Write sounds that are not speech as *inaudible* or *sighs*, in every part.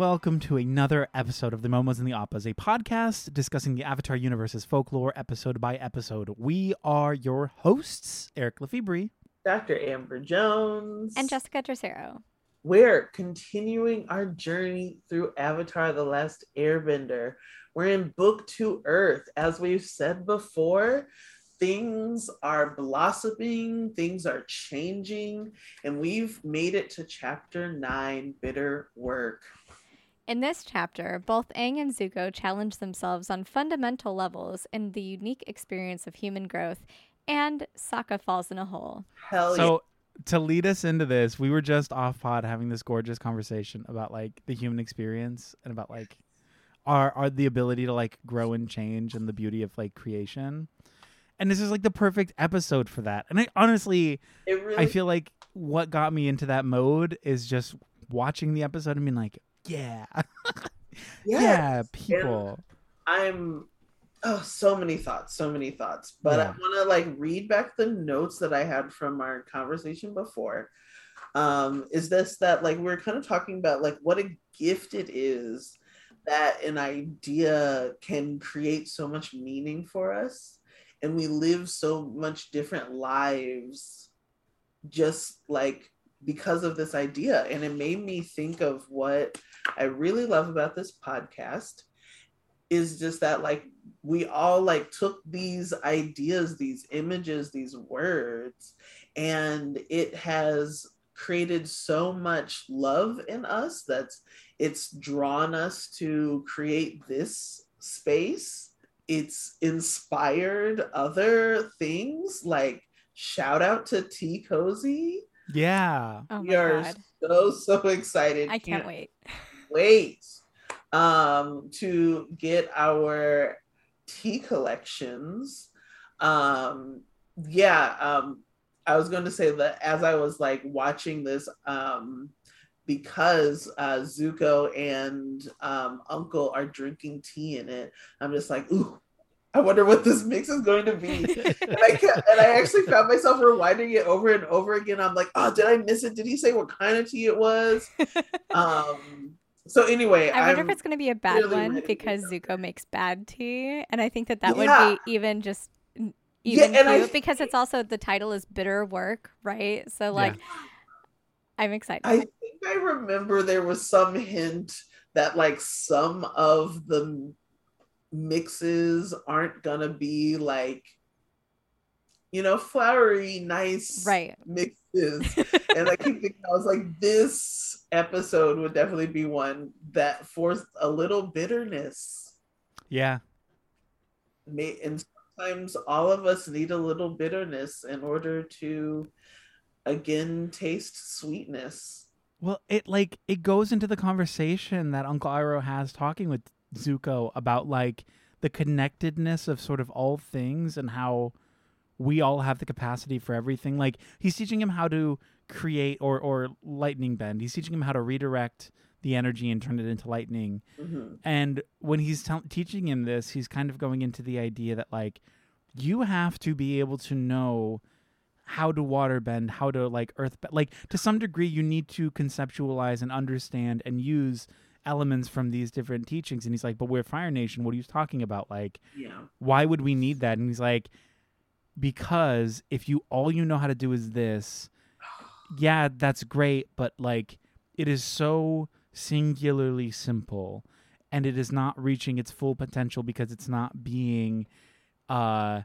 and welcome to another episode of the Momos and the Appas, a podcast discussing the Avatar universe's folklore episode by episode. We are your hosts, Eric Lefebvre, Dr. Amber Jones, and Jessica Tercero. We're continuing our journey through Avatar The Last Airbender. We're in Book two Earth. As we've said before, things are blossoming, things are changing, and we've made it to chapter nine bitter work. In this chapter, both Aang and Zuko challenge themselves on fundamental levels in the unique experience of human growth, and Sokka falls in a hole. Hell so, yeah. to lead us into this, we were just off pod having this gorgeous conversation about like the human experience and about like our, our the ability to like grow and change and the beauty of like creation and this is like the perfect episode for that. And I honestly, It really I feel like what got me into that mode is just watching the episode and being like, yeah, *laughs* yeah, Yes. people. I'm oh so many thoughts, so many thoughts. But I want to like read back the notes that I had from our conversation before. Um, is this that like we're kind of talking about like what a gift it is that an idea can create so much meaning for us and we live so much different lives just like because of this idea and it made me think of what i really love about this podcast is just that like we all like took these ideas these images these words and it has created so much love in us that's it's drawn us to create this space it's inspired other things like shout out to T Cozy. Yeah. Oh we my are god. so so excited. I can't wait. *laughs* wait um to get our tea collections um yeah um i was going to say that as i was like watching this um because uh zuko and um uncle are drinking tea in it i'm just like ooh i wonder what this mix is going to be and I kept, and I actually found myself rewinding it over and over again. I'm like, oh, did I miss it? Did he say what kind of tea it was? *laughs* um. So anyway, I wonder I'm, if it's going to be a bad really one because. Zuko makes bad tea, and I think that that Yeah. would be even just n- Yeah, even and I cute because it's also the title is bitter work, right? So like, I'm excited. I think I remember there was some hint that like some of the mixes aren't gonna be like, you know, flowery, nice right. mixes. *laughs* and I keep thinking, I was like, this episode would definitely be one that forced a little bitterness. Yeah. May and sometimes all of us need a little bitterness in order to again taste sweetness. Well, it like it goes into the conversation that Uncle Iroh has talking with Zuko about like the connectedness of sort of all things and how we all have the capacity for everything. Like he's teaching him how to create or or lightning bend. He's teaching him how to redirect the energy and turn it into lightning. Mhm. And when he's tell teaching him this, he's kind of going into the idea that like you have to be able to know how to water bend, how to like earth bend. Like to some degree, you need to conceptualize and understand and use elements from these different teachings. And he's like, but we're Fire Nation. What are you talking about? Like, Yeah. why would we need that? And he's like, because if you all you know how to do is this, *sighs* yeah, that's great, but like it is so singularly simple and it is not reaching its full potential because it's not being uh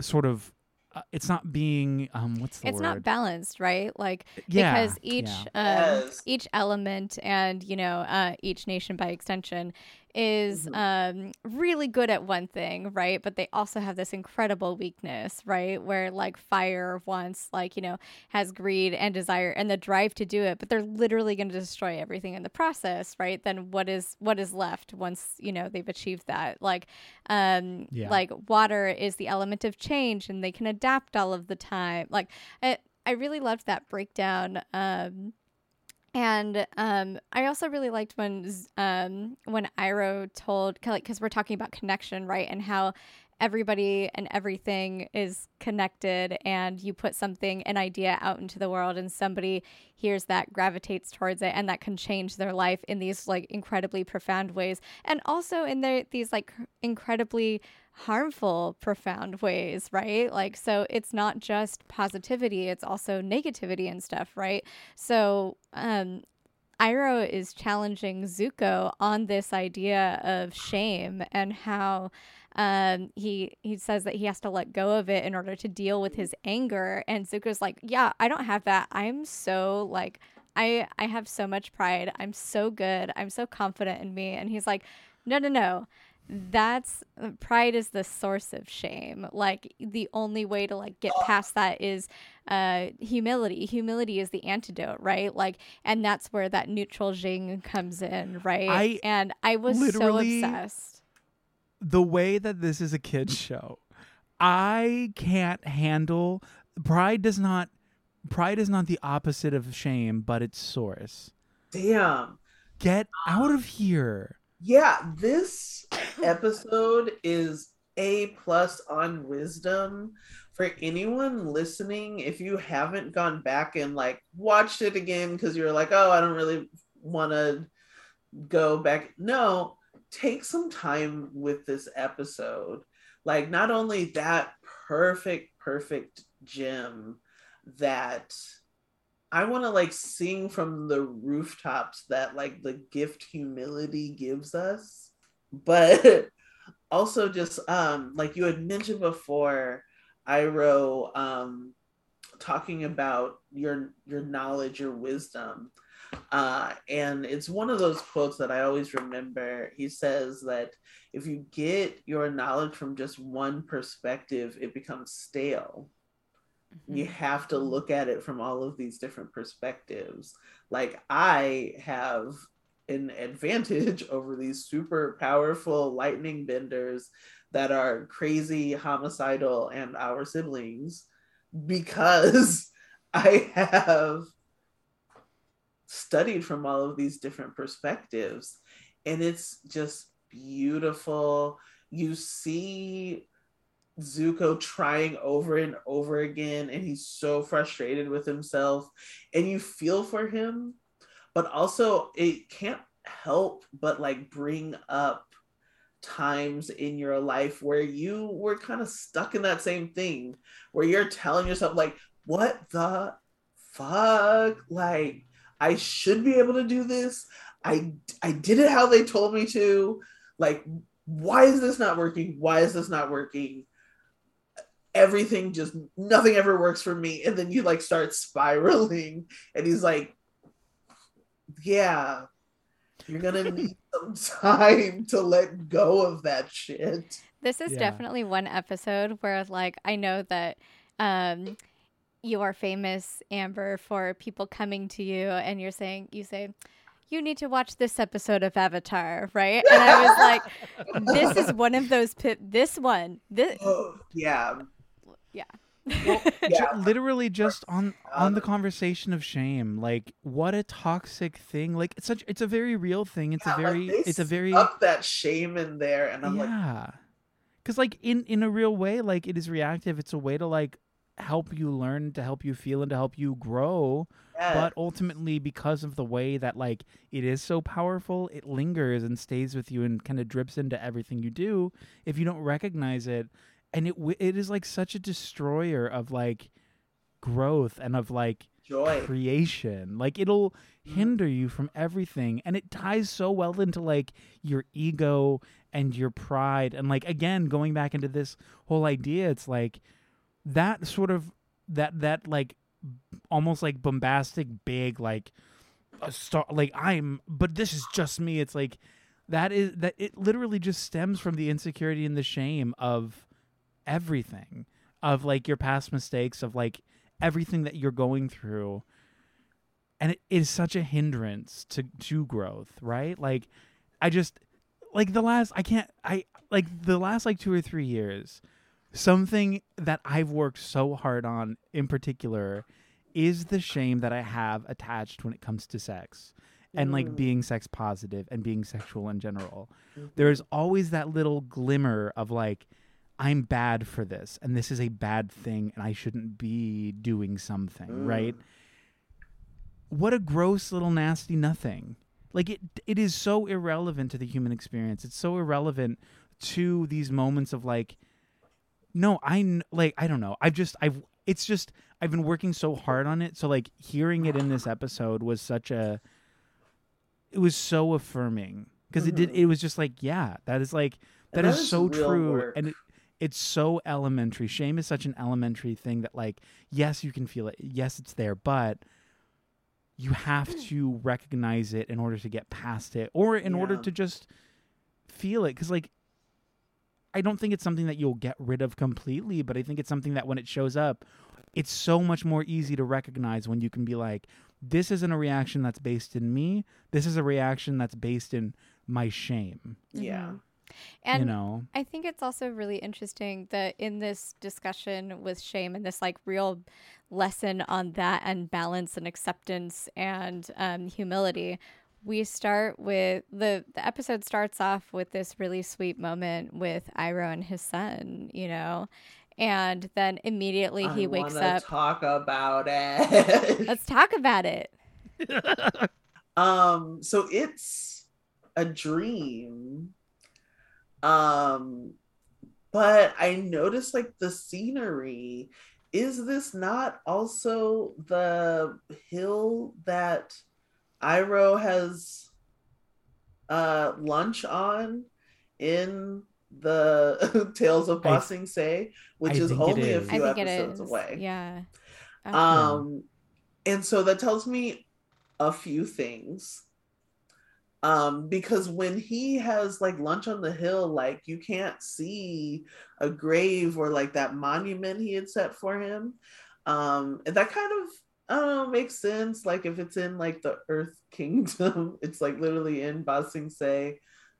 sort of uh, it's not being um what's the it's word not balanced, right? Like yeah because each yeah. um, Yes. each element and you know uh, each nation by extension is Mhm. um, really good at one thing, right? But they also have this incredible weakness, right? Where like fire wants like you know has greed and desire and the drive to do it, but they're literally going to destroy everything in the process, right? Then what is what is left once you know they've achieved that? Like um Yeah. like water is the element of change and they can adapt all of the time. Like I I really loved that breakdown um and um, I also really liked when um, when Iroh told like because we're talking about connection, right? And how everybody and everything is connected and you put something an idea out into the world and somebody hears that gravitates towards it and that can change their life in these like incredibly profound ways. And also in these like incredibly harmful profound ways right? Like so it's not just positivity it's also negativity and stuff right? So um Iroh is challenging Zuko on this idea of shame and how um, he he says that he has to let go of it in order to deal with his anger. And Zuko's like, "Yeah, I don't have that. I'm so like." I, I have so much pride. I'm so good. I'm so confident in me. And he's like, no, no, no that's pride is the source of shame like the only way to like get past that is uh humility humility is the antidote right like and that's where that neutral Jing comes in right I and i was so obsessed the way that this is a kids show i can't handle pride does not pride is not the opposite of shame but its source Damn. get out of here Yeah, this episode is A plus on wisdom. For anyone listening, if you haven't gone back and like watched it again because you're like, oh, I don't really want to go back. No, take some time with this episode. Like, not only that perfect, perfect gem that I want to like sing from the rooftops that like the gift humility gives us, but *laughs* also just um like you had mentioned before, Iroh um talking about your your knowledge, your wisdom. Uh, and it's one of those quotes that I always remember. He says that if you get your knowledge from just one perspective, it becomes stale you have to look at it from all of these different perspectives. Like I have an advantage *laughs* over these super powerful lightning benders that are crazy, homicidal, and our siblings because *laughs* I have studied from all of these different perspectives. And it's just beautiful. You see Zuko trying over and over again, and he's so frustrated with himself, and you feel for him, but also it can't help but like bring up times in your life where you were kind of stuck in that same thing, where you're telling yourself, like, what the fuck? Like, I should be able to do this. I I did it how they told me to. Like, why is this not working? Why is this not working? everything just nothing ever works for me and then you like start spiraling and he's like yeah you're gonna *laughs* need some time to let go of that shit This is Yeah. definitely one episode where, like, I know that um, you are famous, Amber, for people coming to you and you're saying, you say, you need to watch this episode of Avatar, right? And I was like, *laughs* this is one of those, pi- this one, this, *gasps* oh, yeah yeah. *laughs* Ju- yeah literally just on on the Um, conversation of shame like what a toxic thing like it's such it's a very real thing it's Yeah, a very they it's a very up that shame in there and i'm like yeah because like in in a real way like it is reactive it's a way to like help you learn to help you feel and to help you grow yeah, but ultimately because of the way that like it is so powerful it lingers and stays with you and kind of drips into everything you do if you don't recognize it. And it it is like such a destroyer of like growth and of like joy. creation. Like it'll Mhm. hinder you from everything and it ties so well into like your ego and your pride. And like again going back into this whole idea it's like that sort of that that like almost like bombastic big like a star like i'm but this is just me. It's like that is that it literally just stems from the insecurity and the shame of everything of like your past mistakes of like everything that you're going through. And it is such a hindrance to to growth right? Like i just like the last i can't i like the last like two or three years something that i've worked so hard on in particular is the shame that i have attached when it comes to sex and like Mm. being sex positive and being sexual in general Mhm. there's always that little glimmer of like I'm bad for this and this is a bad thing and I shouldn't be doing something, Mm. right? What a gross little nasty nothing. Like it it is so irrelevant to the human experience. It's so irrelevant to these moments of like no, I like I don't know. I've just I've it's just I've been working so hard on it. So like hearing it in this episode was such a it was so affirming because it did Mhm. it was just like yeah, that is like And that is, so true work. and it, it's so elementary. Shame is such an elementary thing that like yes, you can feel it. Yes, it's there, but you have to recognize it in order to get past it or in order to just feel it cuz like I don't think it's something that you'll get rid of completely, but I think it's something that when it shows up, it's so much more easy to recognize when you can be like, this isn't a reaction that's based in me. This is a reaction that's based in my shame. yeah. And you know? I think it's also really interesting that in this discussion with shame and this like real lesson on that and balance and acceptance and um, humility, we start with the the episode starts off with this really sweet moment with Iroh and his son, you know, and then immediately he wakes up. Talk about *laughs* it. Let's talk about it. *laughs* um, so it's a dream. Um, but I noticed like the scenery. Is this not also the hill that Iroh has uh lunch on in the *laughs* Tales of I- Ba Sing Se, which I is only a is. I few think it episodes away. Yeah. Um, and so that tells me a few things. Um, because when he has like lunch on the hill, like you can't see a grave or like that monument he had set for him. Um, and that kind of I makes sense. Like if it's in like the Earth *laughs* Kingdom, it's like literally in Ba Sing Se.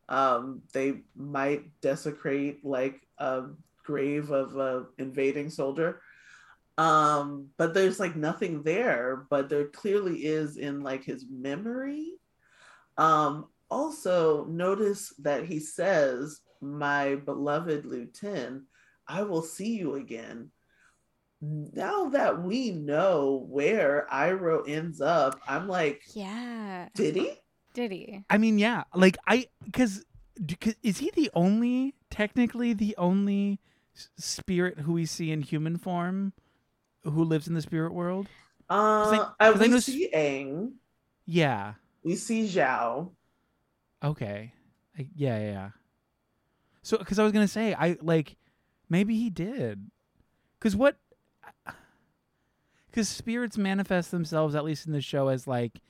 Um, they might desecrate like a grave of a invading soldier um but there's like nothing there but there clearly is in like his memory um also notice that he says my beloved lieutenant i will see you again now that we know where Iroh ends up i'm like yeah. did he Did he? I mean, yeah, like I because is he the only technically the only spirit who we see in human form who lives in the spirit world? uh I- I, 'cause I we know- see Aang, Yeah. we see Zhao Okay. I, yeah, yeah, yeah. So, because I was gonna say, I like maybe he did, because what? Because spirits manifest themselves, at least in the show, as like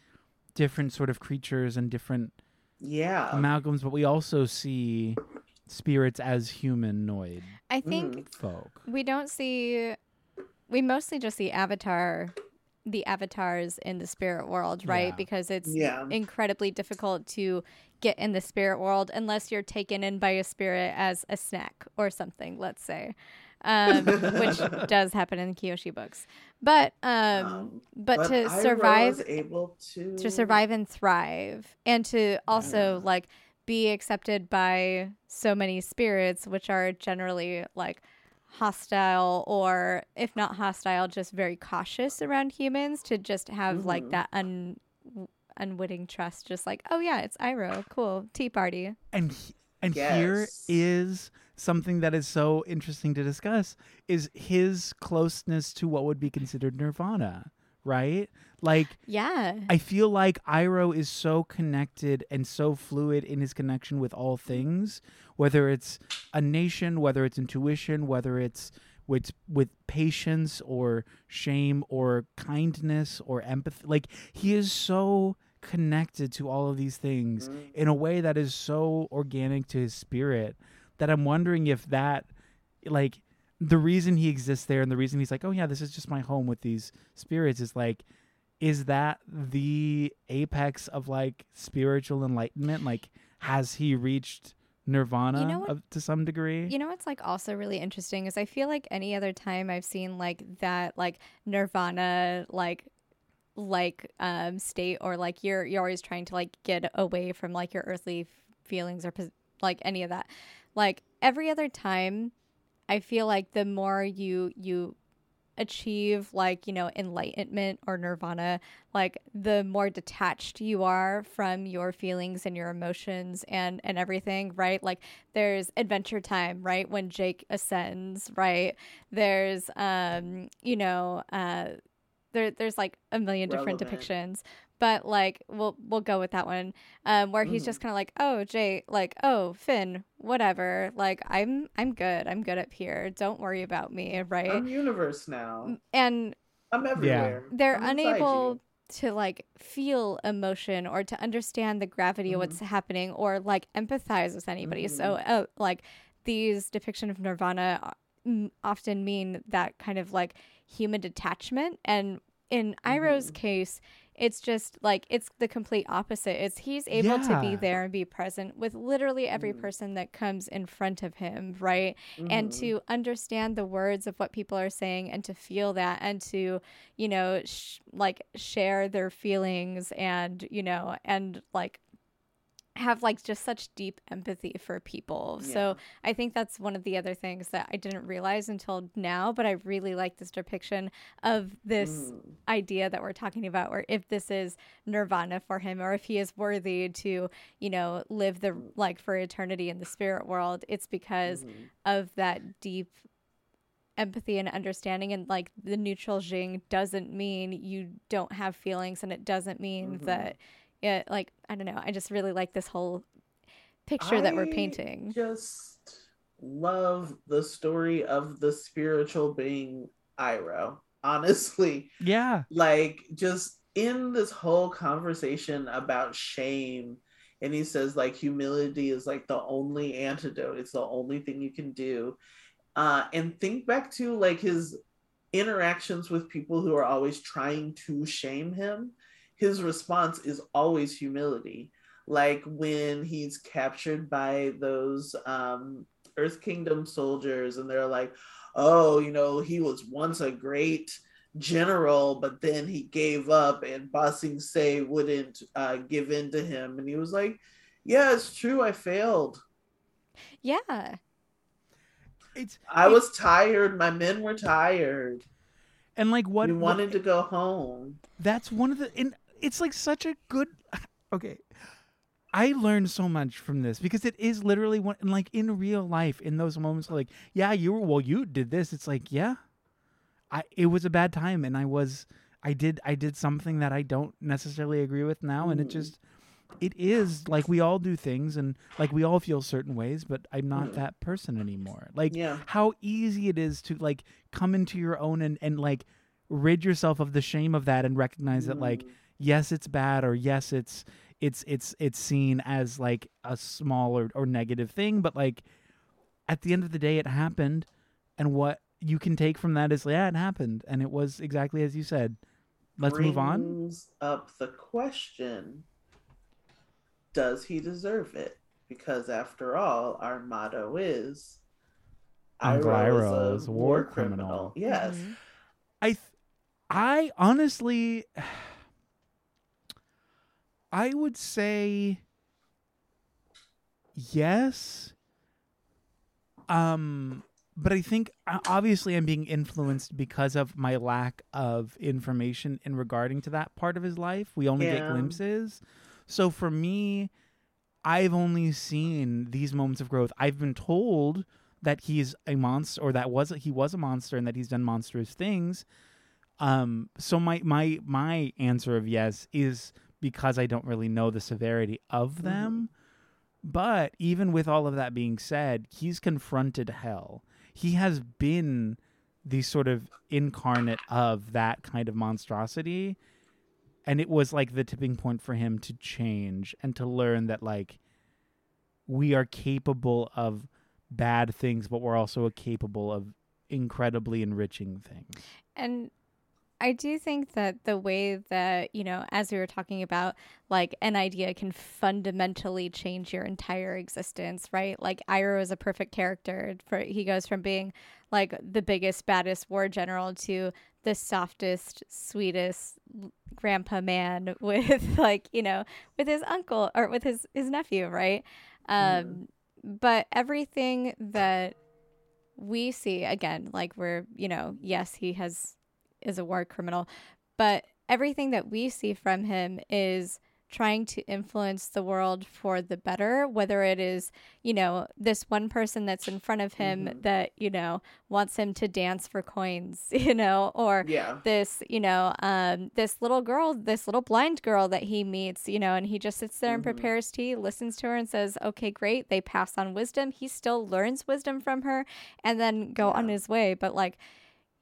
different sort of creatures and different yeah amalgams, but we also see spirits as humanoid I think Mm. folk. we don't see we mostly just see avatar the avatars in the spirit world right Yeah. because it's yeah incredibly difficult to get in the spirit world unless you're taken in by a spirit as a snack or something let's say um, which *laughs* does happen in the Kyoshi books but um, Um, but, to Iroh survive able to to survive and thrive and to also Yeah. like be accepted by so many spirits which are generally like hostile or if not hostile just very cautious around humans to just have like Mhm. that un unwitting trust just like oh yeah it's Iroh cool tea party And he- and here Yes. is something that is so interesting to discuss is his closeness to what would be considered nirvana, right? Like yeah I feel like Iroh is so connected and so fluid in his connection with all things, whether it's a nation, whether it's intuition, whether it's with with patience or shame or kindness or empathy. Like he is so connected to all of these things Mm. in a way that is so organic to his spirit that I'm wondering if that like the reason he exists there and the reason he's like, oh yeah, this is just my home with these spirits is like, is that the apex of like spiritual enlightenment? Like, has he reached nirvana what? of, to some degree? You know what's like also really interesting is I feel like any other time I've seen like that like nirvana like like um state or like you're you're always trying to like get away from like your earthly f- feelings or like any of that. Like every other time I feel like the more you you achieve like you know enlightenment or nirvana like the more detached you are from your feelings and your emotions and and everything right? Like there's adventure time right? When jake ascends right? There's um you know uh there, there's like a million different Relevant. depictions but like we'll we'll go with that one um where he's Mhm. just kind of like oh jay like oh finn whatever like i'm i'm good i'm good up here don't worry about me right I'm universe now. and I'm everywhere. yeah. they're I'm unable to like feel emotion or to understand the gravity of what's happening or like empathize with anybody so uh, like these depiction of nirvana uh, often mean that kind of like human detachment and in Iroh's Mhm. case it's just like it's the complete opposite it's he's able to be there and be present with literally every Mhm. person that comes in front of him right and Mhm. to understand the words of what people are saying and to feel that and to you know sh- like share their feelings and you know and like have like just such deep empathy for people. So I think that's one of the other things that I didn't realize until now, but I really like this depiction of this Mm. idea that we're talking about where if this is nirvana for him or if he is worthy to, you know, live the like for eternity in the spirit world, it's because Mhm. of that deep empathy and understanding and like the neutral jing doesn't mean you don't have feelings and it doesn't mean Mhm. that it like i don't know. I just really like this whole picture that we're painting. Just love the story of the spiritual being Iroh. Honestly, Yeah. like just in this whole conversation about shame and he says like humility is like the only antidote. It's the only thing you can do. Uh and think back to like his interactions with people who are always trying to shame him his response is always humility like when he's captured by those um earth kingdom soldiers and they're like oh you know he was once a great general, but then he gave up, and Ba Sing Se wouldn't uh, give in to him, and he was like, "Yeah, it's true, I failed. yeah It's I was tired. My men were tired. and like what we what- wanted to go home." that's one of the and it's like such a good *laughs* okay i learned so much from this because it is literally one like in real life in those moments like yeah you were well you did this it's like yeah i it was a bad time and i was i did i did something that i don't necessarily agree with now and it Mm. just it is like we all do things and like we all feel certain ways but i'm not Mm. that person anymore like Yeah. how easy it is to like come into your own and, and like rid yourself of the shame of that and recognize that like Mm. Yes it's bad or yes it's it's it's it's seen as like a small or, or negative thing but like at the end of the day it happened and what you can take from that is yeah it happened and it was exactly as you said let's move on Brings up the question: Does he deserve it? Because after all, our motto is. Uncle Iroh Iroh is is a a war war criminal. criminal. Yes. Mhm. I th- I honestly I would say yes. Um but I think uh, obviously I'm being influenced because of my lack of information in regarding to that part of his life. We only get glimpses. So for me, I've only seen these moments of growth. I've been told that he's a monster or that was he was a monster and that he's done monstrous things. Um so my my my answer of yes is because I don't really know the severity of Mhm. them. But even with all of that being said, he's confronted hell. He has been the sort of incarnate of that kind of monstrosity. And it was like the tipping point for him to change and to learn that, like, we are capable of bad things, but we're also capable of incredibly enriching things. And I do think that the way that, you know, as we were talking about, like an idea can fundamentally change your entire existence, right? Like Iroh is a perfect character. For he goes from being like the biggest, baddest war general to the softest, sweetest grandpa man *laughs* with like, you know, with his uncle or with his his nephew, right? Um Mhm. but everything that we see again, like we're, you know, yes, he has is a war criminal, but everything that we see from him is trying to influence the world for the better whether it is you know this one person that's in front of him Mhm. that you know wants him to dance for coins *laughs* you know or Yeah. this you know um this little girl this little blind girl that he meets you know and he just sits there and Mhm. prepares tea listens to her and says okay great they pass on wisdom he still learns wisdom from her and then go on his way but like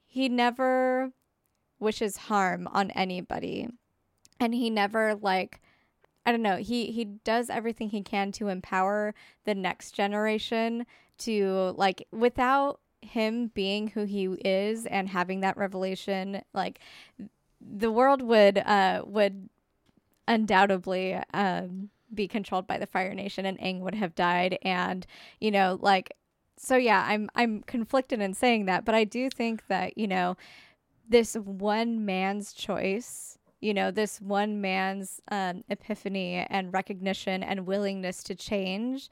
he never wishes harm on anybody. And he never like i don't know he he does everything he can to empower the next generation to like without him being who he is and having that revelation like the world would uh would undoubtedly um be controlled by the fire nation and Aang would have died. And you know like so yeah i'm i'm conflicted in saying that but i do think that you know this one man's choice you know this one man's um, epiphany and recognition and willingness to change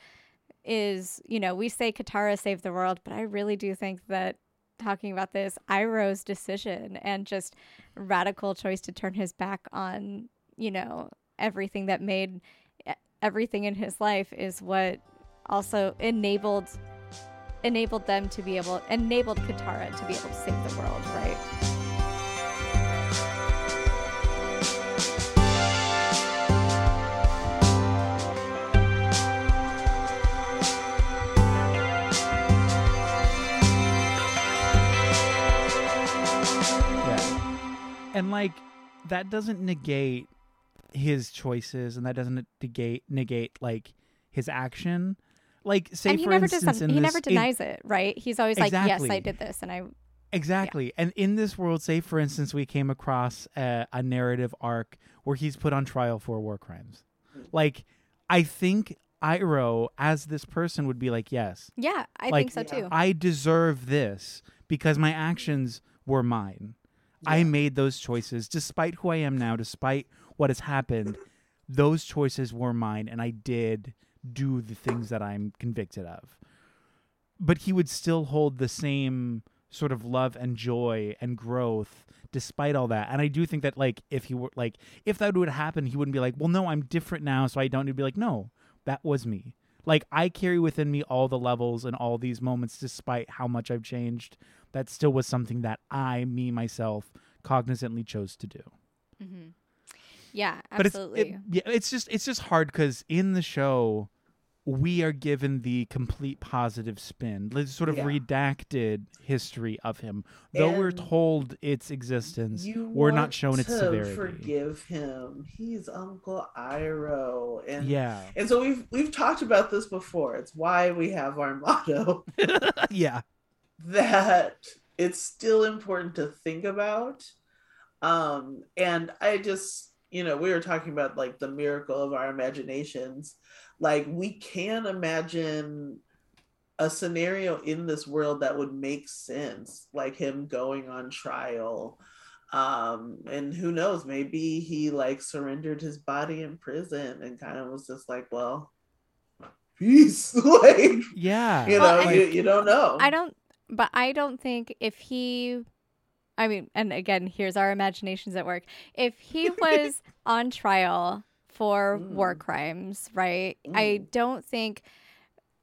is you know we say katara saved the world but i really do think that talking about this iroh's decision and just radical choice to turn his back on you know everything that made everything in his life is what also enabled enabled them to be able enabled katara to be able to save the world right And like that doesn't negate his choices and that doesn't negate negate like his action. Like say and he for never instance does in he this never denies it right he's always like yes i did this and i Exactly. And in this world, say for instance, we came across a, a narrative arc where he's put on trial for war crimes. Like, I think Iroh, as this person, would be like, yes, yeah i Like, think so too I deserve this because my actions were mine. I made those choices despite who I am now, despite what has happened. Those choices were mine, and I did do the things that I'm convicted of. But he would still hold the same sort of love and joy and growth despite all that. And I do think that, like, if he were like, if that would happen, he wouldn't be like, well, no, I'm different now, so I don't. He'd be like, no, that was me. Like, I carry within me all the levels and all these moments despite how much I've changed. That still was something that I, me, myself, cognizantly chose to do. hmm yeah But absolutely it's it, yeah, it's just it's just hard because in the show we are given the complete positive spin, the sort of Yeah. redacted history of him. Though we're told its existence, we're not shown its to severity. Forgive him. He's Uncle Iroh, and yeah, and so we've we've talked about this before. It's why we have our motto *laughs* yeah, that it's still important to think about. Um, and I just, you know, we were talking about like the miracle of our imaginations. Like we can imagine a scenario in this world that would make sense, like him going on trial. Um, and who knows, maybe he like surrendered his body in prison and kind of was just like, well, *laughs* peace. *laughs* like, yeah. you know, Well, you, like- you don't know. I don't, but I don't think if he, I mean, and again, here's our imaginations at work. If he *laughs* was on trial for war Mm. crimes, right? I Mm. don't think,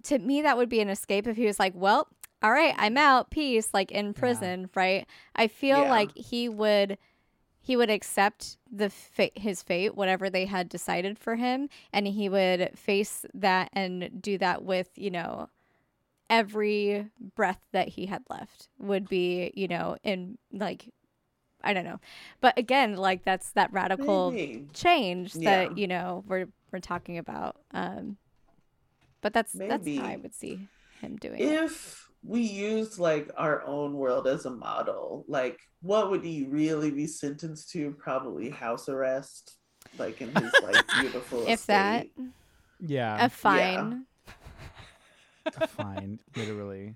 to me, that would be an escape if he was like, well, all right, I'm out, peace, like in prison, right? I feel Yeah. like he would. He would accept the fa- his fate, whatever they had decided for him, and he would face that and do that with, you know, every breath that he had left would be, you know, in like I don't know. But again, like that's that radical Maybe. change Yeah. that, you know, we're we're talking about. Um but that's that's how I would see him doing it. if we used like our own world as a model, like what would he really be sentenced to? Probably house arrest, like in his like *laughs* beautiful If that yeah, a fine. *laughs* fine, literally.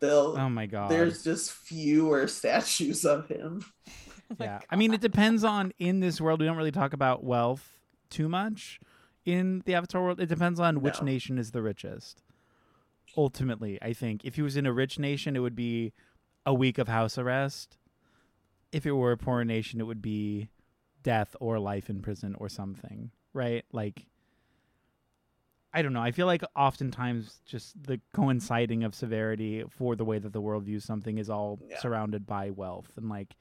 They'll Oh my god. there's just fewer statues of him. *laughs* Oh yeah. I mean, it depends on in this world. We don't really talk about wealth too much in the Avatar world. It depends on which No. nation is the richest. ultimately, I think if he was in a rich nation, it would be a week of house arrest. If it were a poor nation, it would be death or life in prison or something, right? Like, I don't know. I feel like oftentimes just the coinciding of severity for the way that the world views something is all Yeah. surrounded by wealth. And like,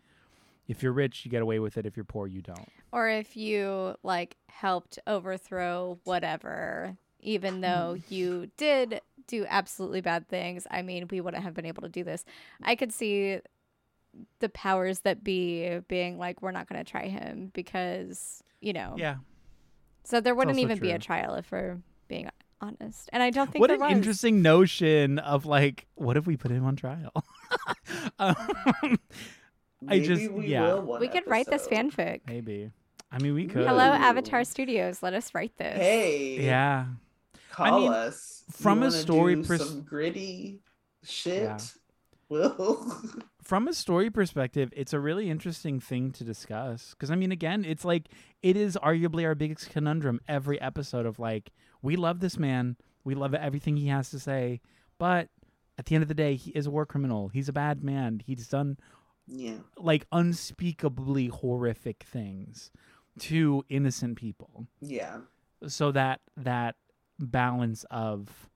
if you're rich, you get away with it. If you're poor, you don't. Or if you like helped overthrow whatever, even though *laughs* you did do absolutely bad things, I mean, we wouldn't have been able to do this. I could see the powers that be being like, we're not going to try him because, you know. Yeah. So there wouldn't also even be a trial if we're being honest. And I don't think what there an was. interesting notion of like, what if we put him on trial? *laughs* um, I just- we yeah. will one We could write this fanfic. maybe. I mean, we could. Hello, Avatar Studios. Let us write this. Hey, Yeah. call mean, us You from a story do pers- some gritty shit. Yeah. *laughs* Will *laughs* From a story perspective, it's a really interesting thing to discuss. Because, I mean, again, it's like, it is arguably our biggest conundrum every episode of like, we love this man. We love everything he has to say. But at the end of the day, he is a war criminal. He's a bad man. He's done yeah, like unspeakably horrific things to innocent people. yeah, So that that balance of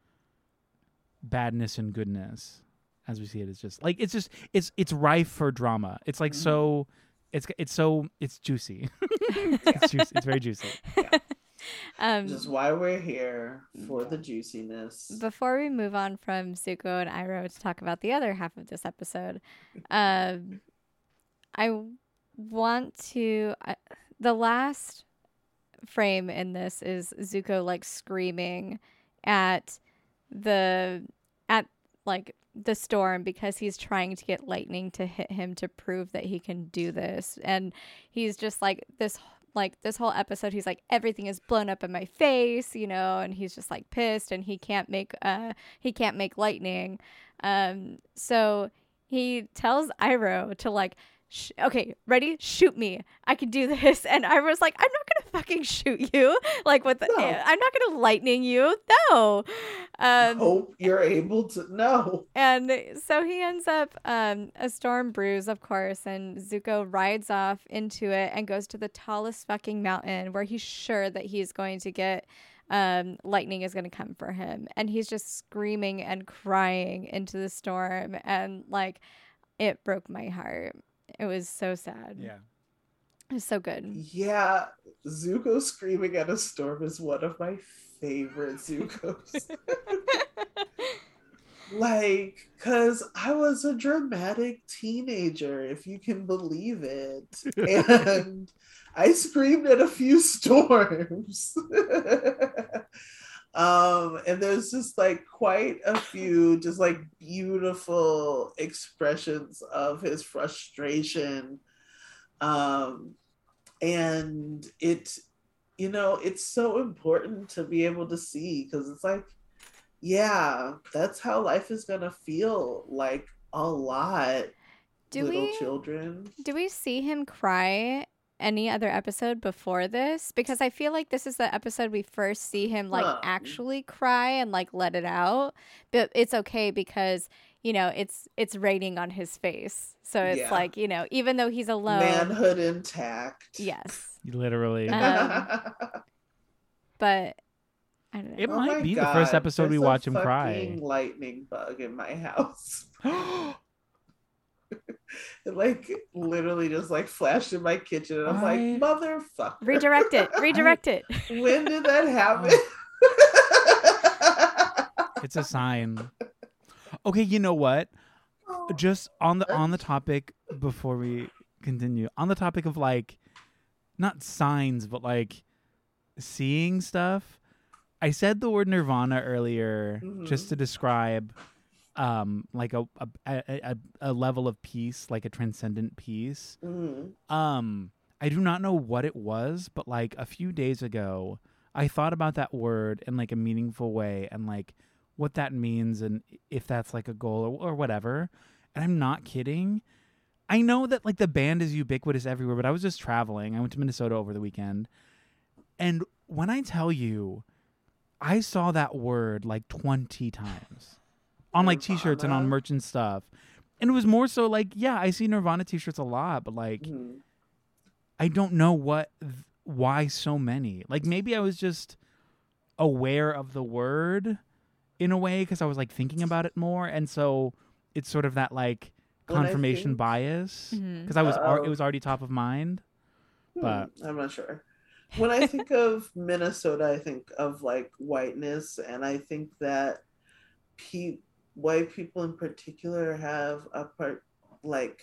badness and goodness as we see it is just like it's just it's it's rife for drama. It's like Mhm. so it's it's so it's juicy. *laughs* it's *laughs* juicy. It's very juicy. *laughs* Um, just why we're here for the juiciness. Before we move on from Zuko and Iroh to talk about the other half of this episode, um, I want to. I the last frame in this is Zuko like screaming at the at like the storm because he's trying to get lightning to hit him to prove that he can do this and he's just like this like this whole episode he's like everything is blown up in my face you know and he's just like pissed and he can't make uh he can't make lightning. Um so he tells Iroh to like sh- okay ready? Shoot me. I can do this. And I was like I'm not gonna fucking shoot you. Like with the, No. I'm not gonna lightning you. No. Um Hope you're able to no. and so he ends up um, a storm brews, of course, and Zuko rides off into it and goes to the tallest fucking mountain where he's sure that he's going to get um, lightning is going to come for him, and he's just screaming and crying into the storm, and like it broke my heart. It was so sad. Yeah. It was so good. Yeah, Zuko screaming at a storm is one of my favorite Zukos. *laughs* like, cause I was a dramatic teenager, if you can believe it, *laughs* and I screamed at a few storms. *laughs* um, and there's just like quite a few, just like beautiful expressions of his frustration. Um, and it you know it's so important to be able to see because it's like yeah that's how life is gonna feel like a lot Do little we children do we see him cry any other episode before this? Because I feel like this is the episode we first see him like Um. actually cry and like let it out. But it's okay because you know it's it's raining on his face, so it's Yeah. like you know even though he's alone. manhood intact Yes, *laughs* Literally. Uh, but I don't know. It Oh might my be the first God, episode we there's a watch him cry. lightning bug in my house *gasps* *gasps* *gasps* *laughs* it like literally just like flashed in my kitchen and I'm I- like motherfucker redirect it. *laughs* Redirect it. when did that *laughs* happen *laughs* it's a sign. Okay, you know what? just on the on the topic before we continue on the topic of like not signs but like seeing stuff i said the word nirvana earlier just Mhm. to describe um like a a, a a level of peace like a transcendent peace. Mhm. um i do not know what it was but like a few days ago i thought about that word in like a meaningful way and like what that means and if that's like a goal or, or whatever. And i'm not kidding. I know that like the band is ubiquitous everywhere but i was just traveling. I went to minnesota over the weekend. And when i tell you i saw that word like 20 times on like t-shirts and on Nirvana. merch and stuff. And it was more so like, yeah, I see Nirvana t-shirts a lot, but like Mhm. I don't know what th- why so many. Like maybe I was just aware of the word in a way because I was like thinking about it more, and so it's sort of that like confirmation think- bias because I was al- it was already top of mind. But- Hmm, I'm not sure. When I think of *laughs* Minnesota, I think of like whiteness, and I think that pe- white people in particular have a part like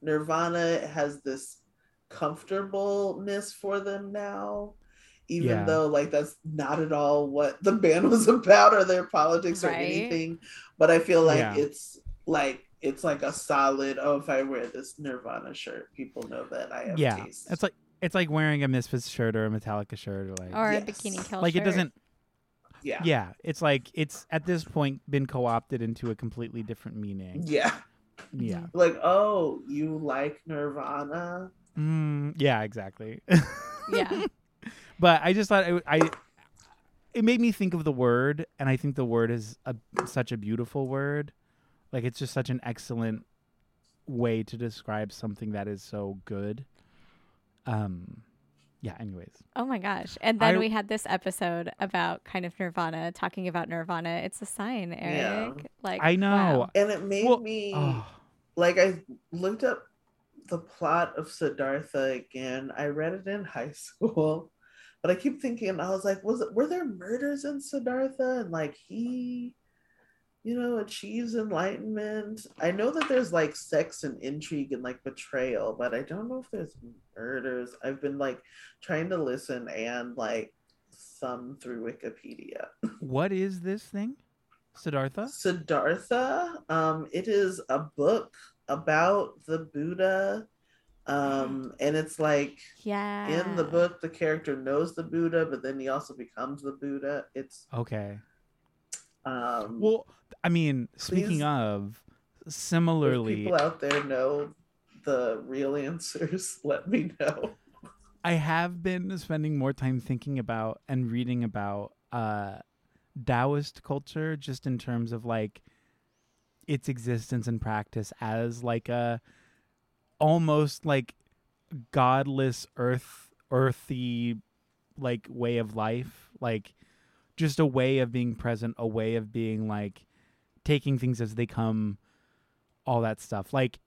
Nirvana has this comfortableness for them now, even Yeah. though like that's not at all what the *laughs* band was about or their politics or anything. But I feel like Yeah. it's like it's like a solid. Oh, if I wear this Nirvana shirt, people know that I have yeah, taste. it's like it's like wearing a Misfits shirt or a Metallica shirt or like Or Yes. a bikini kill like it doesn't. Yeah. Yeah, it's like it's at this point been co-opted into a completely different meaning. Yeah. Yeah, Like, oh, you like Nirvana? mm, yeah, exactly. Yeah. *laughs* but I just thought it, I it made me think of the word, and I think the word is a, such a beautiful word. Like it's just such an excellent way to describe something that is so good. Um, yeah. Anyways, Oh my gosh. And then I- we had this episode about kind of Nirvana, talking about Nirvana. It's a sign, Eric. Yeah. Eric. Like I know. wow. And it made Well, me oh, like I looked up the plot of Siddhartha again. I read it in high *laughs* school, but I keep thinking I was like, was it were there murders in Siddhartha and like he, you know, achieves enlightenment? I know that there's like sex and intrigue and like betrayal, but I don't know if there's murders. I've been like trying to listen and like thumb through Wikipedia. what is this thing, Siddhartha? Siddhartha. Um, it is a book about the Buddha. Um, *gasps* and it's like Yeah. in the book, the character knows the Buddha, but then he also becomes the Buddha. It's Okay. Um, Well, I mean, speaking of, if similarly, people out there know the real answers, *laughs* let me know. I have been spending more time thinking about and reading about uh Taoist culture just in terms of like its existence and practice as like a almost like godless earth earthy like way of life like just a way of being present a way of being like taking things as they come all that stuff. Like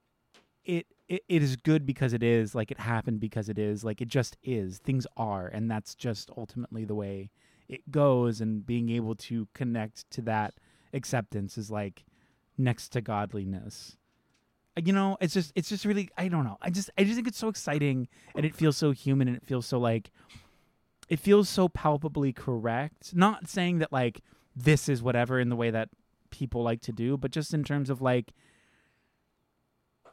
it, it it is good because it is like it happened because it is like it just is. Things are and that's just ultimately the way it goes and being able to connect to that acceptance is like next to godliness. Uh, you know it's just it's just really i don't know. I just i just think it's so exciting and it feels so human and it feels so like it feels so palpably correct not saying that like this is whatever in the way that people like to do but just in terms of like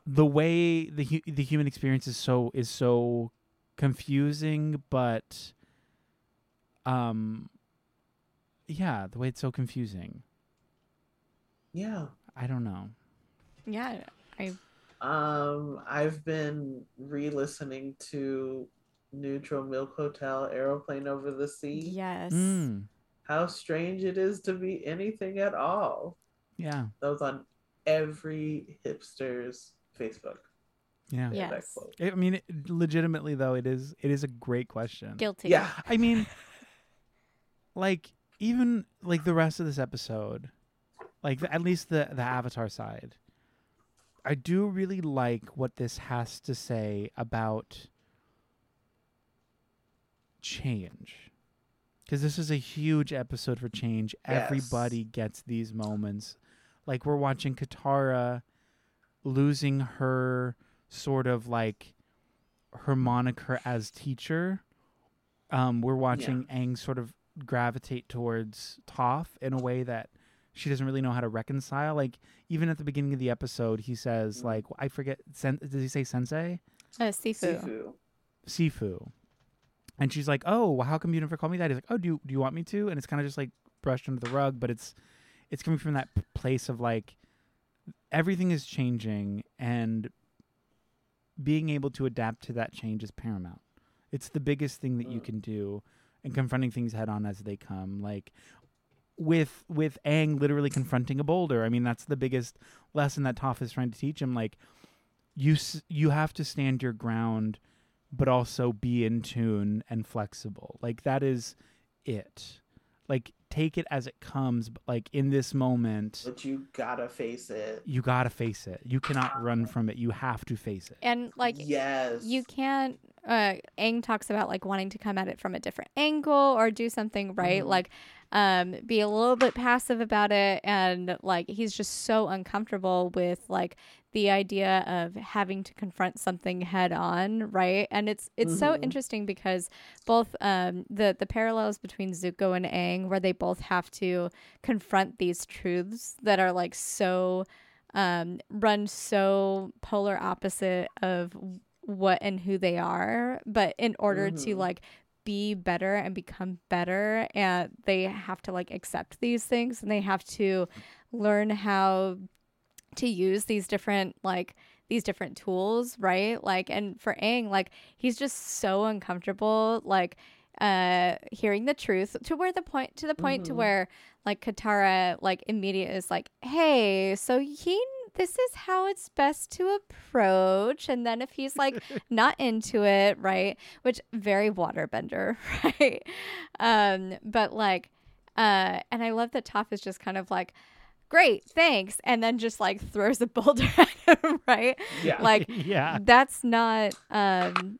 the way the hu- the human experience is so is so confusing but um yeah the way it's so confusing Yeah. i don't know Yeah. I Um, I've been re-listening to Neutral Milk Hotel Aeroplane Over the Sea. yes. Mm, How strange it is to be anything at all. yeah That was on every hipster's Facebook. yeah Yeah. that Yes. quote. i mean it, legitimately though it is it is a great question Guilty. Yeah. i mean *laughs* like even like the rest of this episode like at least the the avatar side i do really like what this has to say about change because this is a huge episode for change Yes. everybody gets these moments like we're watching katara losing her sort of like her moniker as teacher um, we're watching Aang sort of gravitate towards Toph in a way that she doesn't really know how to reconcile. Like even at the beginning of the episode, he says Mhm. like I forget. Sen- does he say sensei? Uh, Sifu. Sifu. Sifu. And she's like, "Oh, well, how come you never call me that?" He's like, "Oh, do you, do you want me to?" And it's kind of just like brushed under the rug, but it's it's coming from that p- place of like everything is changing and being able to adapt to that change is paramount. It's the biggest thing that you can do and confronting things head on as they come. Like with with Aang literally confronting a boulder. I mean, that's the biggest lesson that Toph is trying to teach him. Like, you s- you have to stand your ground, but also be in tune and flexible. Like that is it. Like take it as it comes. But like in this moment, But you gotta face it. you gotta face it. You cannot run from it. You have to face it. And like yes, you can't uh Aang talks about like wanting to come at it from a different angle or do something right Mhm. like um be a little bit passive about it and like he's just so uncomfortable with like the idea of having to confront something head on right and it's it's so Mhm. interesting because both um the the parallels between Zuko and Aang where they both have to confront these truths that are like so um run so polar opposite of what and who they are but in order to Mhm. like be better and become better and they have to like accept these things and they have to learn how to use these different like these different tools right like and for Aang like he's just so uncomfortable like uh hearing the truth to where the point to the point to Mhm. where like Katara like immediate is like hey so he this is how it's best to approach and then if he's like *laughs* not into it right which very waterbender *laughs* right um but like uh and i love that Toph is just kind of like great thanks and then just like throws a boulder *laughs* at him right yeah, like yeah. that's not um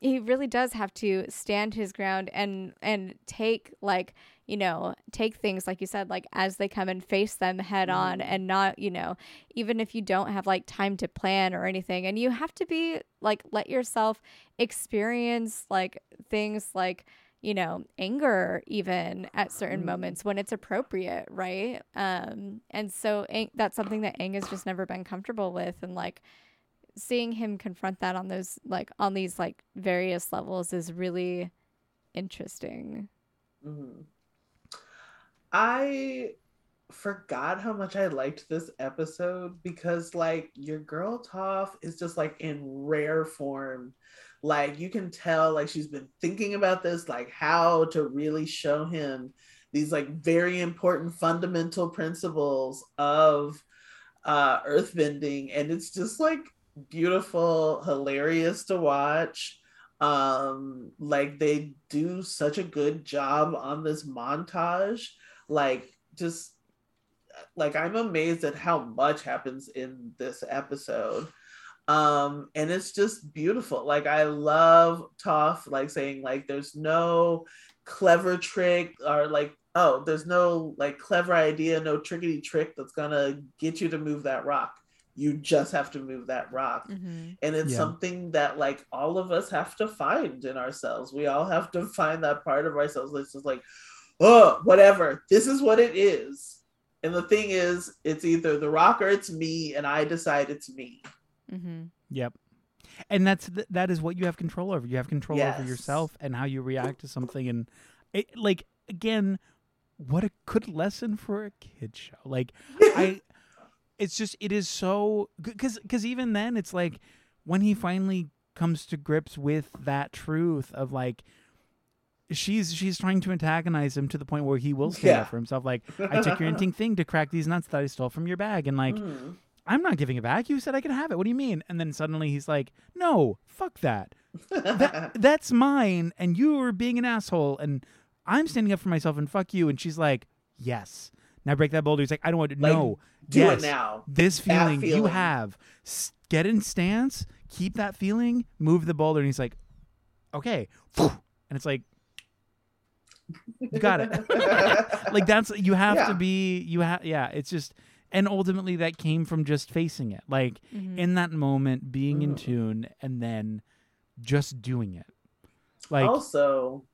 he really does have to stand his ground and and take like you know take things like you said like as they come and face them head on Mhm. and not you know even if you don't have like time to plan or anything and you have to be like let yourself experience like things like you know anger even at certain Mhm. moments when it's appropriate right um and so Aang- that's something that Aang has just never been comfortable with and like seeing him confront that on those like on these like various levels is really interesting Mhm. I forgot how much I liked this episode because, like, your girl Toph is just like in rare form. Like, you can tell, like, she's been thinking about this, like, how to really show him these, like, very important fundamental principles of uh, earthbending. And it's just, like, beautiful, hilarious to watch um like they do such a good job on this montage like just like i'm amazed at how much happens in this episode. Um and it's just beautiful. Like i love Toph like saying like there's no clever trick or like oh there's no like clever idea no trickety trick that's gonna get you to move that rock. You just have to move that rock. Mm-hmm. and it's Yeah. something that like all of us have to find in ourselves. We all have to find that part of ourselves that's just like oh whatever this is what it is and the thing is it's either the rock or it's me and i decide it's me Mm-hmm. Yep. And that's th- that is what you have control over. You have control over yourself and how you react to something. And it, like again, what a good lesson for a kid show. Like I, *laughs* it's just it is so because because even then it's like when he finally comes to grips with that truth of like she's she's trying to antagonize him to the point where he will stand Yeah. up for himself. Like *laughs* I took your inting thing to crack these nuts that I stole from your bag, and like Mhm. I'm not giving it back. You said I could have it. What do you mean? And then suddenly he's like, No, fuck that. that *laughs* that's mine, and you are being an asshole, and I'm standing up for myself, and fuck you. And she's like, Yes. Now break that boulder. He's like, I don't want to. Like, no, do yes. it now This That feeling, you have. Get in stance. Keep that feeling. Move the boulder. And he's like, Okay. And it's like, got it. *laughs* like that's you have Yeah. to be. You have. Yeah. It's just. And ultimately, that came from just facing it. Like Mm-hmm. in that moment being in Mm. tune and then just doing it like also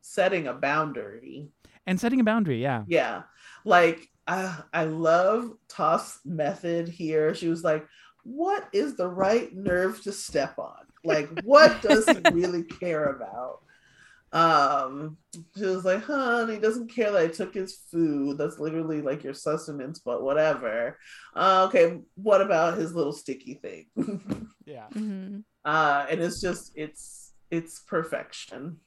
setting a boundary and setting a boundary yeah Yeah. Like I I love Toph's method here. She was like, what is the right nerve to step on? Like what does he really care about? Um she was like, huh, he doesn't care that I took his food. That's literally like your sustenance, but whatever. Uh, okay, what about his little sticky thing? *laughs* yeah Mm-hmm. uh, and it's just it's it's perfection.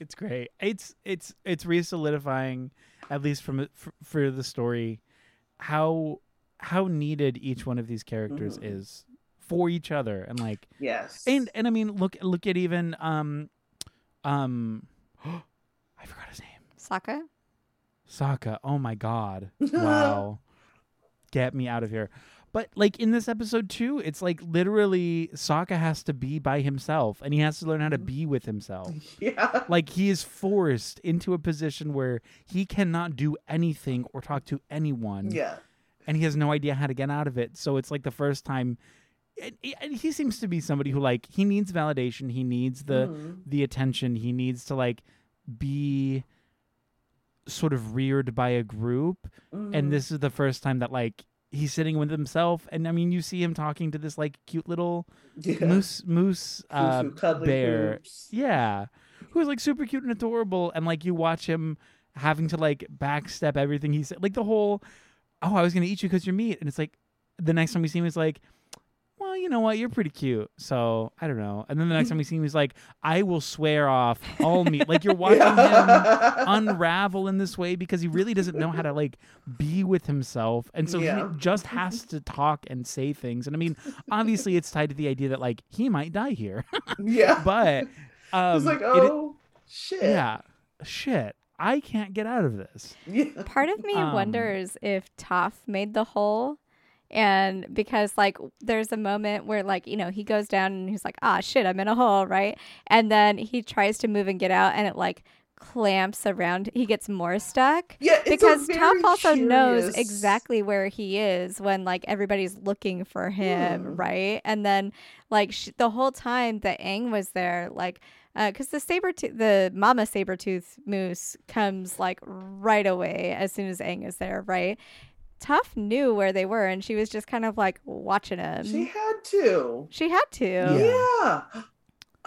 it's great it's it's it's re-solidifying at least from for, for the story, how how needed each one of these characters Mhm. is for each other, and like Yes. and and I mean look look at even um um *gasps* I forgot his name. Sokka. Sokka. Oh my god. *laughs* Wow. Get me out of here. But like in this episode too, it's like literally Sokka has to be by himself and he has to learn how to be with himself. *laughs* yeah. Like he is forced into a position where he cannot do anything or talk to anyone Yeah. and he has no idea how to get out of it. So it's like the first time and and he seems to be somebody who like he needs validation, he needs the Mhm. the attention. He needs to like be sort of reared by a group. Mhm. and this is the first time that like he's sitting with himself. And i mean you see him talking to this like cute little yeah. moose moose uh, bear. boobs. yeah. Who's like super cute and adorable. And like you watch him having to like backstep everything he said. Like the whole oh i was gonna eat you because you're meat. And it's like the next time we see him he's like you know what you're pretty cute so i don't know and then the next time we see him he's like i will swear off all meat like you're watching him unravel in this way because he really doesn't know how to like be with himself and so Yeah. he just has to talk and say things and i mean obviously it's tied to the idea that like he might die here yeah. *laughs* but um It's like, it- oh shit. yeah shit i can't get out of this Yeah. Part of me Um, wonders if Toph made the hole. And because, like, there's a moment where, like, you know, he goes down and he's like, ah, shit, I'm in a hole, right? And then he tries to move and get out and it, like, clamps around. He gets more stuck. Yeah. It's because Toph also knows exactly where he is when like everybody's looking for him, right? And then like sh- the whole time that Aang was there, like because the saber the mama saber tooth moose comes like right away as soon as Aang is there, right? Toph knew where they were, and she was just kind of like watching him. She had to. She had to. Yeah. Yeah. *gasps*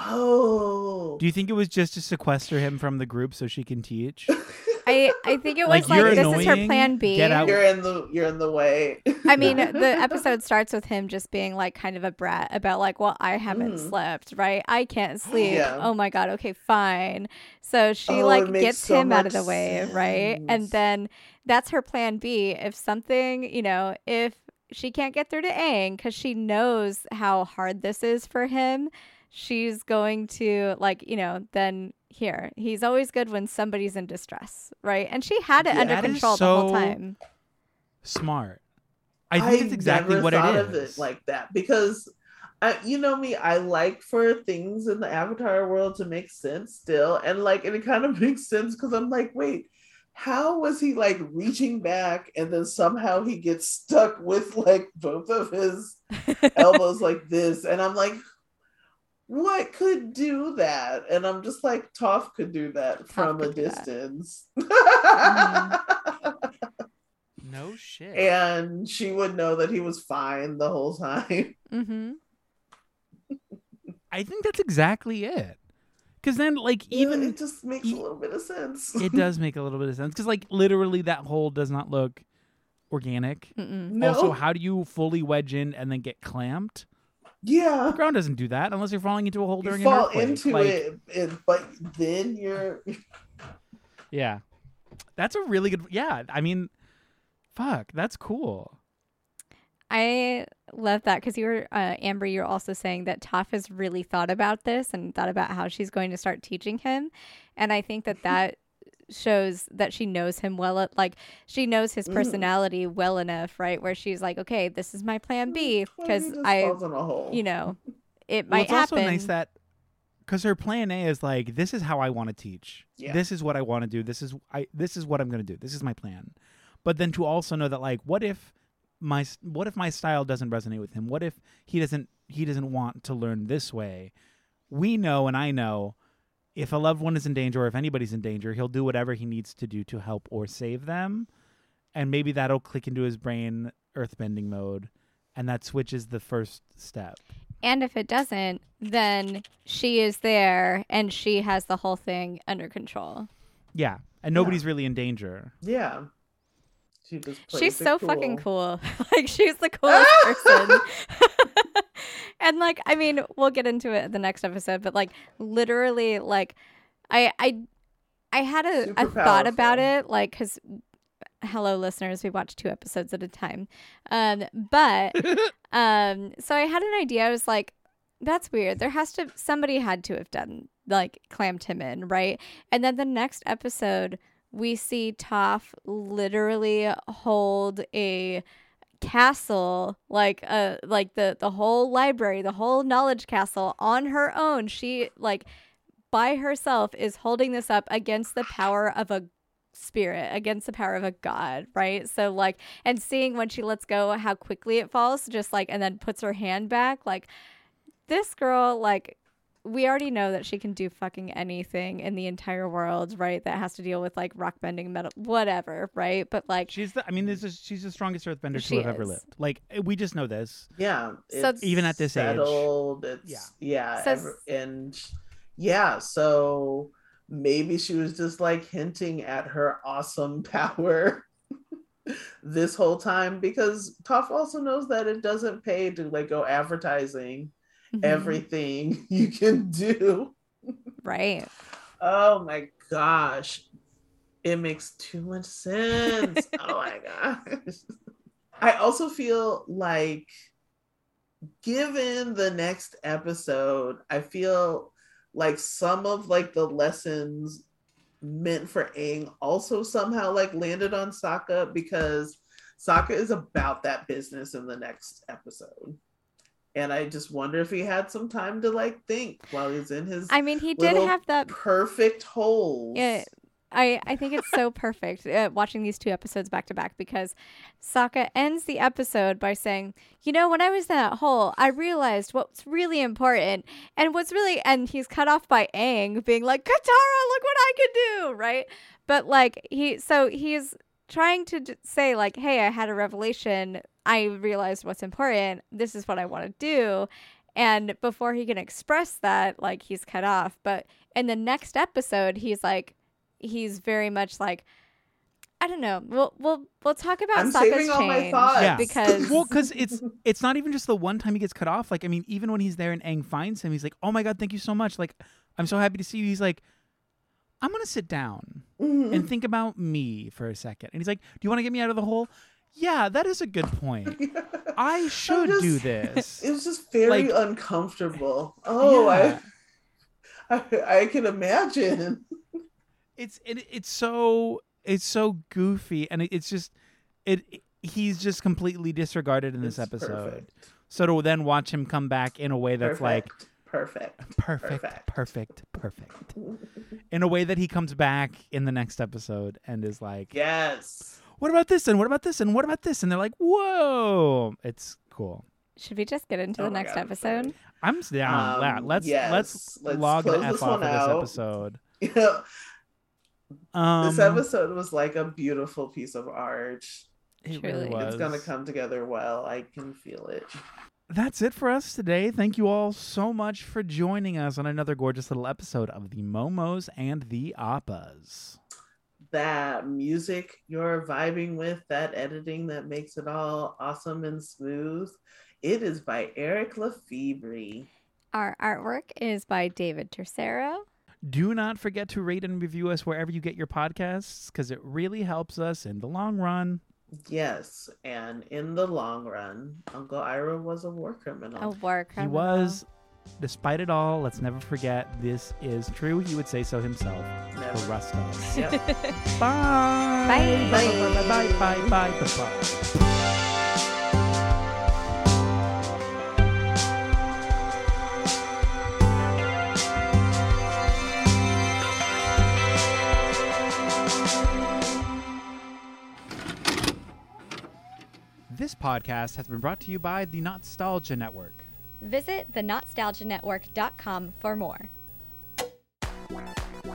Oh. do you think it was just to sequester him from the group so she can teach *laughs* I I think it was like, you're this is her plan B. get out. you're in the you're in the way. I mean, the episode starts with him just being like kind of a brat about like, well, I haven't Mm. slept, right? I can't sleep. Yeah. Oh my god. Okay, fine. So she Oh, like gets so him out of the way, right? And then that's her plan B. If something, you know, if she can't get through to Aang because she knows how hard this is for him, she's going to like, you know, then here he's always good when somebody's in distress, right? And she had it Yeah. under That is control the whole time. smart i think it's exactly never what thought it of it like that because I, you know me, I like for things in the Avatar world to make sense still, and like, and it kind of *laughs* makes sense because I'm like, wait, how was he like reaching back and then somehow he gets stuck with like both of his *laughs* elbows like this, and I'm like, what could do that? And I'm just like, Toph could do that from a could do that. distance. *laughs* no shit and she would know that he was fine the whole time. *laughs* mm-hmm. i think that's exactly it because then like Even even it just makes e- a little bit of sense. it does make a little bit of sense because like literally that hole does not look organic Mm-mm. no, also how do you fully wedge in and then get clamped yeah, the ground doesn't do that unless you're falling into a hole you during fall an earthquake. into Like, it, it, but then you're *laughs* yeah that's a really good yeah i mean fuck that's cool I love that because you were, uh, Amber, you're also saying that Toph has really thought about this and thought about how she's going to start teaching him. And I think that *laughs* that shows that she knows him well. Like, she knows his Mhm. personality well enough, right? Where she's like, okay, this is my plan B because he I, in a hole. you know, it well might it's happen. also nice that because her plan a is like this is how i want to teach Yeah. this is what i want to do this is i this is what i'm going to do this is my plan but then to also know that like what if my what if my style doesn't resonate with him what if he doesn't he doesn't want to learn this way we know and i know if a loved one is in danger or if anybody's in danger he'll do whatever he needs to do to help or save them and maybe that'll click into his brain earthbending mode and that switches the first step and if it doesn't, then she is there and she has the whole thing under control. yeah and nobody's really in danger yeah. She just plays She's it so fucking cool. *laughs* like she's the coolest *laughs* person. *laughs* and like I mean, we'll get into it in the next episode, but like literally like I I I had a, Super a thought about it, like, because hello, listeners, we watch two episodes at a time. Um, but *laughs* um, so I had an idea. I was like, that's weird. There has to somebody had to have done like clamped him in, right? And then the next episode, we see Toph literally hold a castle like uh like the the whole library the whole knowledge castle on her own. She like by herself is holding this up against the power of a spirit against the power of a god right? So like and seeing when she lets go how quickly it falls just like and then puts her hand back like this girl like we already know that she can do fucking anything in the entire world right that has to deal with like rock bending metal whatever right but like She's the. I mean, this is she's the strongest Earthbender She to have ever lived. Like eh, we just know this. Yeah. So- it's Even at this age. settled, It's Yeah. yeah. So- ever- and yeah, so maybe she was just like hinting at her awesome *laughs* power this whole time because Toph also knows that it doesn't pay to like go advertising mhm, everything *laughs* you can do. right Oh my gosh. It makes too much sense. *laughs* oh my gosh. I also feel like given the next episode, I feel like some of like the lessons meant for Aang also somehow like landed on Sokka because Sokka is about that business in the next episode. And I just wonder if he had some time to like think while he's in his i mean he did have that perfect hole. Yeah, I, I think it's so *laughs* perfect uh, watching these two episodes back to back because Sokka ends the episode by saying, You know, when I was in that hole, I realized what's really important. And what's really, and he's cut off by Aang being like, Katara, look what I can do, right? But like, he, so he's trying to d- say, like, Hey, I had a revelation. I realized what's important. This is what I want to do. And before he can express that, like, he's cut off. But in the next episode, he's like, he's very much like I don't know. We'll we'll we'll talk about I'm Sokka's saving all my change thoughts. Yeah. because Well, because it's it's not even just the one time he gets cut off. Like I mean, even when he's there and Aang finds him, he's like, "Oh my god, thank you so much! Like, I'm so happy to see you." He's like, "I'm gonna sit down Mhm. and think about me for a second. And he's like, "Do you want to get me out of the hole?" Yeah, that is a good point. *laughs* I should do this. *laughs* It was just very Like- uncomfortable. Oh, Yeah. I, *laughs* I I can imagine. it's it, it's so it's so goofy and it, it's just it, it- he's just completely disregarded in this It's episode perfect. so to then watch him come back in a way that's like perfect. perfect Perfect. perfect perfect in a way that he comes back in the next episode and is like Yes. What about this and what about this and what about this and they're like whoa it's cool should we just get into Oh the next God, I'm episode? i'm down Um, let's yes, let's let's log the close f this off of one this out. episode *laughs* um this episode was like a beautiful piece of art. it Truly. really It's gonna come together well. I can feel it. that's it for us today. Thank you all so much for joining us on another gorgeous little episode of the Momos and the Appas. That music you're vibing with, that editing that makes it all awesome and smooth. It is by Eric Lefebvre. Our artwork is by David Tercero. Do not forget to rate and review us wherever you get your podcasts because it really helps us in the long run. Yes, and in the long run, Uncle Iroh was a war criminal. A war criminal. He was, despite it all, let's never forget this is true. He would say so himself. Never. The rest of us. Yep. *laughs* Bye. Bye. Bye. Bye. Bye. Bye. Bye. Bye. This podcast has been brought to you by the NOTstalgia Network. Visit thenotstalgianetwork.com for more.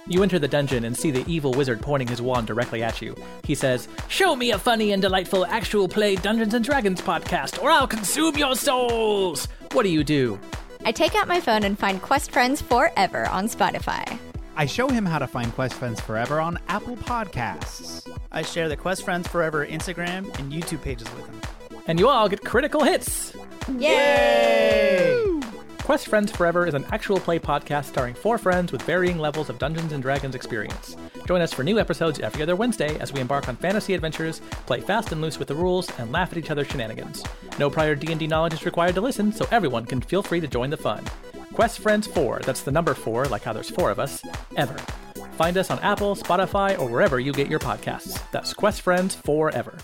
You enter the dungeon and see the evil wizard pointing his wand directly at you. He says, Show me a funny and delightful actual play Dungeons and Dragons podcast, or I'll consume your souls! What do you do? I take out my phone and find Quest Friends Forever on Spotify. I show him how to find Quest Friends Forever on Apple Podcasts. I share the Quest Friends Forever Instagram and YouTube pages with him. And you all get critical hits! Yay! Quest Friends Forever is an actual play podcast starring four friends with varying levels of Dungeons and Dragons experience. Join us for new episodes every other Wednesday as we embark on fantasy adventures, play fast and loose with the rules, and laugh at each other's shenanigans. No prior D&D knowledge is required to listen, so everyone can feel free to join the fun. Quest Friends 4, that's the number 4, like how there's four of us, ever. Find us on Apple, Spotify, or wherever you get your podcasts. That's Quest Friends Forever.